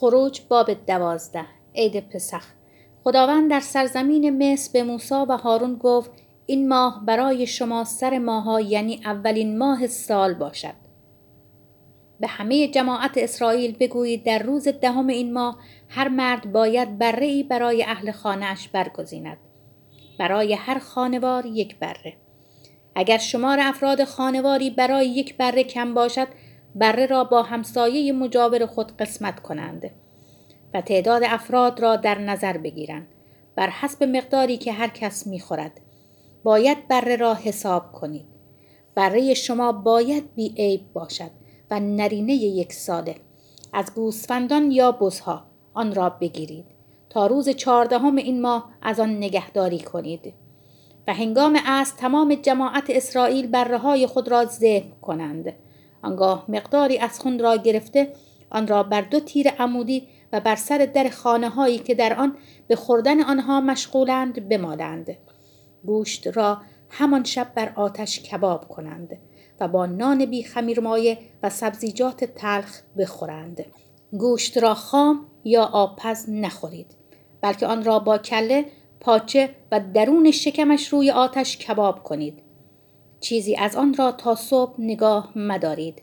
خروج باب دوازده. عید پسخ. خداوند در سرزمین مصر به موسی و هارون گفت این ماه برای شما سر ماها یعنی اولین ماه سال باشد. به همه جماعت اسرائیل بگویید در روز دهم این ماه هر مرد باید بره ای برای اهل خانهاش برگزیند. برای هر خانوار یک بره. اگر شمار افراد خانواری برای یک بره کم باشد بره را با همسایه مجاور خود قسمت کنند و تعداد افراد را در نظر بگیرند بر حسب مقداری که هر کس می‌خورد. باید بره را حساب کنید. بره شما باید بی عیب باشد و نرینه یک ساله. از گوسفندان یا بزها آن را بگیرید. تا روز چهاردهم این ماه از آن نگهداری کنید. و هنگام از تمام جماعت اسرائیل بره های خود را ذبح کنند. آنگاه مقداری از خون را گرفته آن را بر دو تیر عمودی و بر سر در خانه هایی که در آن به خوردن آنها مشغولند بمالند. گوشت را همان شب بر آتش کباب کنند و با نان بی خمیرمایه و سبزیجات تلخ بخورند. گوشت را خام یا آبپز نخورید بلکه آن را با کله پاچه و درون شکمش روی آتش کباب کنید. چیزی از آن را تا صبح نگاه مدارید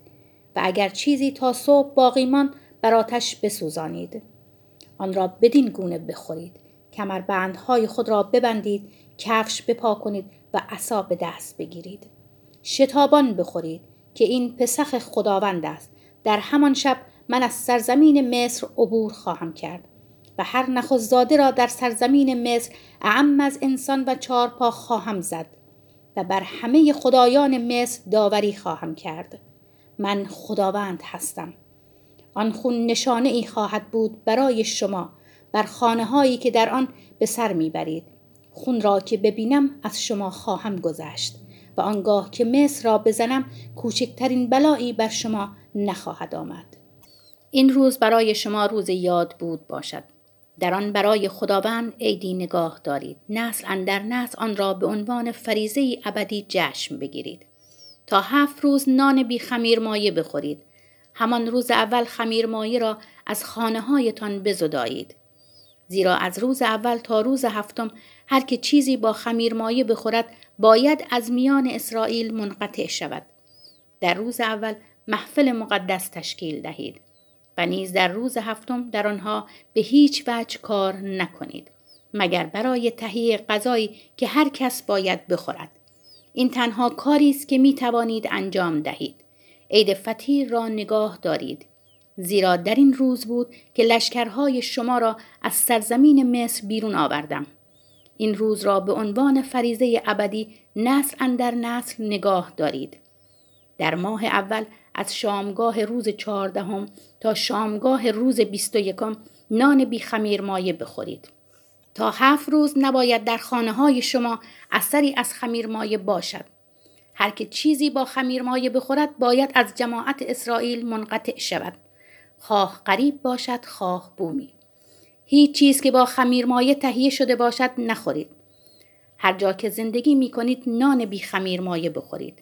و اگر چیزی تا صبح باقیمان بر آتش بسوزانید. آن را بدین گونه بخورید. کمربندهای خود را ببندید کفش بپا کنید و عصا به دست بگیرید. شتابان بخورید که این پسخ خداوند است. در همان شب من از سرزمین مصر عبور خواهم کرد و هر نخستزاده را در سرزمین مصر اعم از انسان و چارپا خواهم زد. و بر همه خدایان مصر داوری خواهم کرد. من خداوند هستم. آن خون نشانه ای خواهد بود برای شما بر خانه هایی که در آن به سر می‌برید. خون را که ببینم از شما خواهم گذشت و آنگاه که مصر را بزنم کوچکترین بلایی بر شما نخواهد آمد. این روز برای شما روز یاد بود باشد. در آن برای خداوند عیدی نگاه دارید. نسل اندر نسل آن را به عنوان فریزه ابدی جشن بگیرید. تا هفت روز نان بی خمیر مایه بخورید. همان روز اول خمیر مایه را از خانه هایتان بزدایید. زیرا از روز اول تا روز هفتم هر که چیزی با خمیر مایه بخورد باید از میان اسرائیل منقطع شود. در روز اول محفل مقدس تشکیل دهید. و نیز در روز هفتم در آنها به هیچ وجه کار نکنید مگر برای تهیه غذایی که هر کس باید بخورد. این تنها کاری است که می توانید انجام دهید. عید فطیر را نگاه دارید. زیرا در این روز بود که لشکرهای شما را از سرزمین مصر بیرون آوردم. این روز را به عنوان فریزه ابدی نسل اندر نسل نگاه دارید. در ماه اول از شامگاه روز چهاردهم تا شامگاه روز بیست و یکم نان بی خمیر مایه بخورید. تا هفت روز نباید در خانه های شما اثری از خمیر مایه باشد. هر که چیزی با خمیر مایه بخورد باید از جماعت اسرائیل منقطع شود. خواه قریب باشد خواه بومی. هیچ چیز که با خمیر مایه تهیه شده باشد نخورید. هر جا که زندگی می کنید نان بی خمیر مایه بخورید.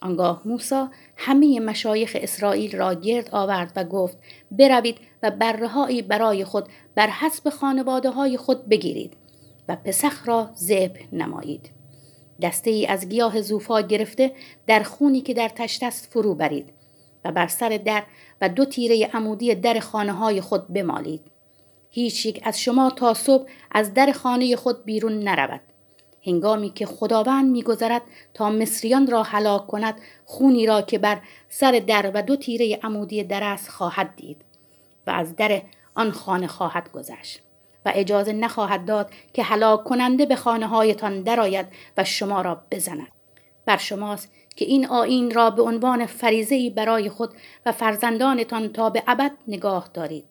آنگاه موسی همه مشایخ اسرائیل را گرد آورد و گفت بروید و برهایی برای خود بر حسب خانواده های خود بگیرید و پسخ را ذبح نمایید. دسته ای از گیاه زوفا گرفته در خونی که در تشت است فرو برید و بر سر در و دو تیره عمودی در خانه های خود بمالید. هیچ یک از شما تا صبح از در خانه خود بیرون نرود. هنگامی که خداوند میگذرد تا مصریان را هلاک کند خونی را که بر سر در و دو تیره عمودی در است خواهد دید و از در آن خانه خواهد گذشت و اجازه نخواهد داد که هلاک کننده به خانه هایتان درآید و شما را بزند. بر شماست که این آین را به عنوان فریزه برای خود و فرزندانتان تا به ابد نگاه دارید.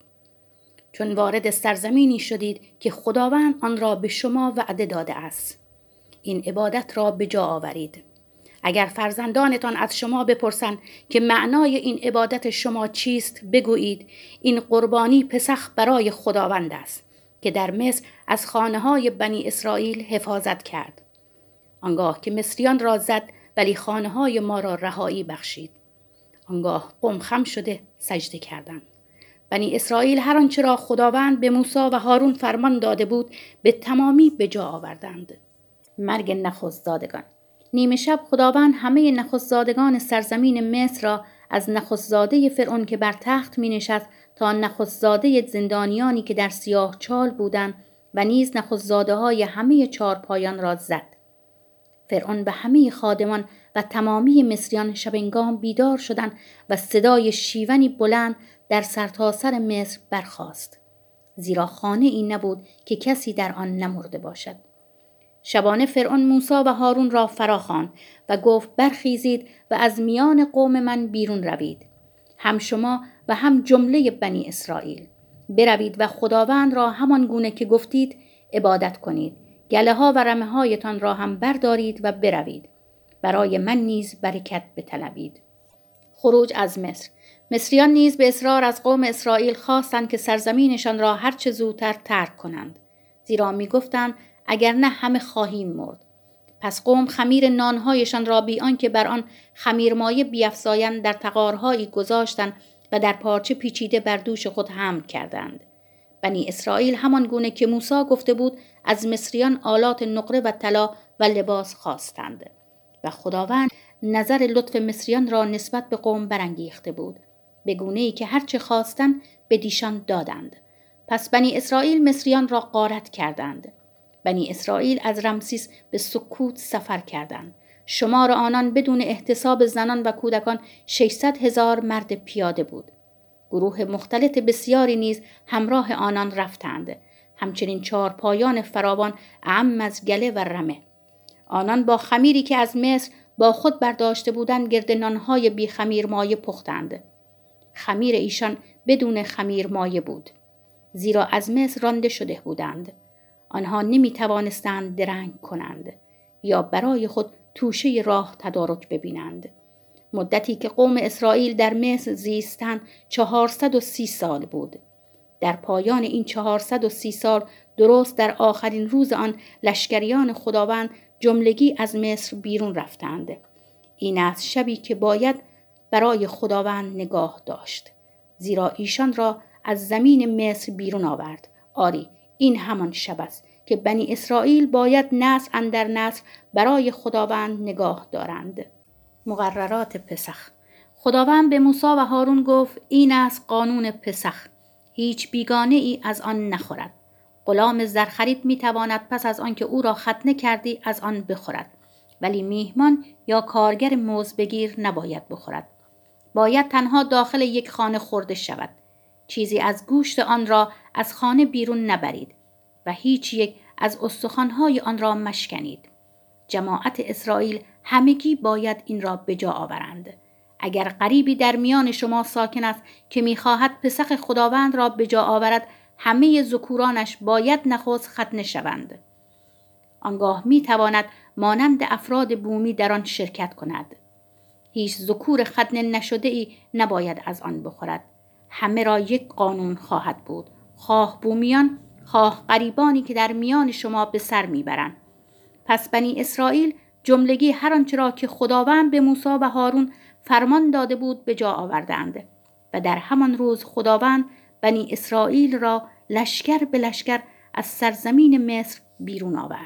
چون وارد سرزمینی شدید که خداوند آن را به شما وعده داده است. این عبادت را به جا آورید. اگر فرزندانتان از شما بپرسند که معنای این عبادت شما چیست بگویید این قربانی پسخ برای خداوند است که در مصر از خانه های بنی اسرائیل حفاظت کرد. آنگاه که مصریان را زد ولی خانه های ما را رهایی بخشید. آنگاه قم خم شده سجده کردند. بنی اسرائیل هر آنچه را خداوند به موسی و هارون فرمان داده بود به تمامی به جا آوردند. مرگ نخستزادگان نیمه شب خداوند همه نخستزادگان سرزمین مصر را از نخستزاده فرعون که بر تخت می نشست تا نخستزاده زندانیانی که در سیاه چال بودند و نیز نخستزاده های همه چهار پایان را زد. فرعون به همه خادمان و تمامی مصریان شبنگام بیدار شدند و صدای شیونی بلند در سرتاسر سر مصر برخاست. زیرا خانه این نبود که کسی در آن نمرده باشد. شبانه فرعون موسی و هارون را فراخواند و گفت برخیزید و از میان قوم من بیرون روید هم شما و هم جمله بنی اسرائیل. بروید و خداوند را همان گونه که گفتید عبادت کنید. گله ها و رمه هایتان را هم بردارید و بروید. برای من نیز برکت بطلبید. خروج از مصر. مصریان نیز به اصرار از قوم اسرائیل خواستند که سرزمینشان را هرچه زودتر ترک کنند. زیرا می‌گفتند اگر نه همه خواهیم مرد. پس قوم خمیر نانهایشان را بی آنکه بر آن خمیرمایه بیافزایند در تقارهایی گذاشتند و در پارچه پیچیده بر دوش خود حمل کردند. بنی اسرائیل همان گونه که موسی گفته بود از مصریان آلات نقره و طلا و لباس خواستند. و خداوند نظر لطف مصریان را نسبت به قوم برانگیخته بود. به گونه ای که هرچه خواستند به دیشان دادند. پس بنی اسرائیل مصریان را غارت کردند. بنی اسرائیل از رمسیس به سکوت سفر کردند. شمار آنان بدون احتساب زنان و کودکان 600 هزار مرد پیاده بود. گروه مختلط بسیاری نیز همراه آنان رفتند. همچنین چهار پایان فراوان اعم از گله و رمه. آنان با خمیری که از مصر با خود برداشته بودند گرد نانهای بی خمیر مایه پختند. خمیر ایشان بدون خمیر مایه بود. زیرا از مصر رانده شده بودند. آنها نمی توانستند درنگ کنند یا برای خود توشه راه تدارک ببینند. مدتی که قوم اسرائیل در مصر زیستند چهارصد و سی سال بود. در پایان این چهارصد و سی سال درست در آخرین روز آن لشکریان خداوند جملگی از مصر بیرون رفتند. این است شبی که باید برای خداوند نگاه داشت. زیرا ایشان را از زمین مصر بیرون آورد. آری این همان شب است که بنی اسرائیل باید نسل اندر نسل برای خداوند نگاه دارند. مقررات پسخ. خداوند به موسی و هارون گفت این است قانون پسخ. هیچ بیگانه ای از آن نخورد. غلام زرخرید می تواند پس از آنکه او را ختنه کردی از آن بخورد. ولی میهمان یا کارگر موز بگیر نباید بخورد. باید تنها داخل یک خانه خورده شود. چیزی از گوشت آن را از خانه بیرون نبرید و هیچ یک از استخوانهای آن را مشکنید. جماعت اسرائیل همگی باید این را به جا آورند. اگر غریبی در میان شما ساکن است که می‌خواهد پسخ خداوند را به جا آورد همه ذکورانش باید نخست ختنه شوند. آنگاه می‌تواند مانند افراد بومی در آن شرکت کند. هیچ ذکور ختنه نشده ای نباید از آن بخورد. همه را یک قانون خواهد بود. خواه بومیان خواه قریبانی که در میان شما به سر می‌برند. پس بنی اسرائیل جملگی هر آنچه را که خداوند به موسی و هارون فرمان داده بود به جا آوردند و در همان روز خداوند بنی اسرائیل را لشکر به لشکر از سرزمین مصر بیرون آورد.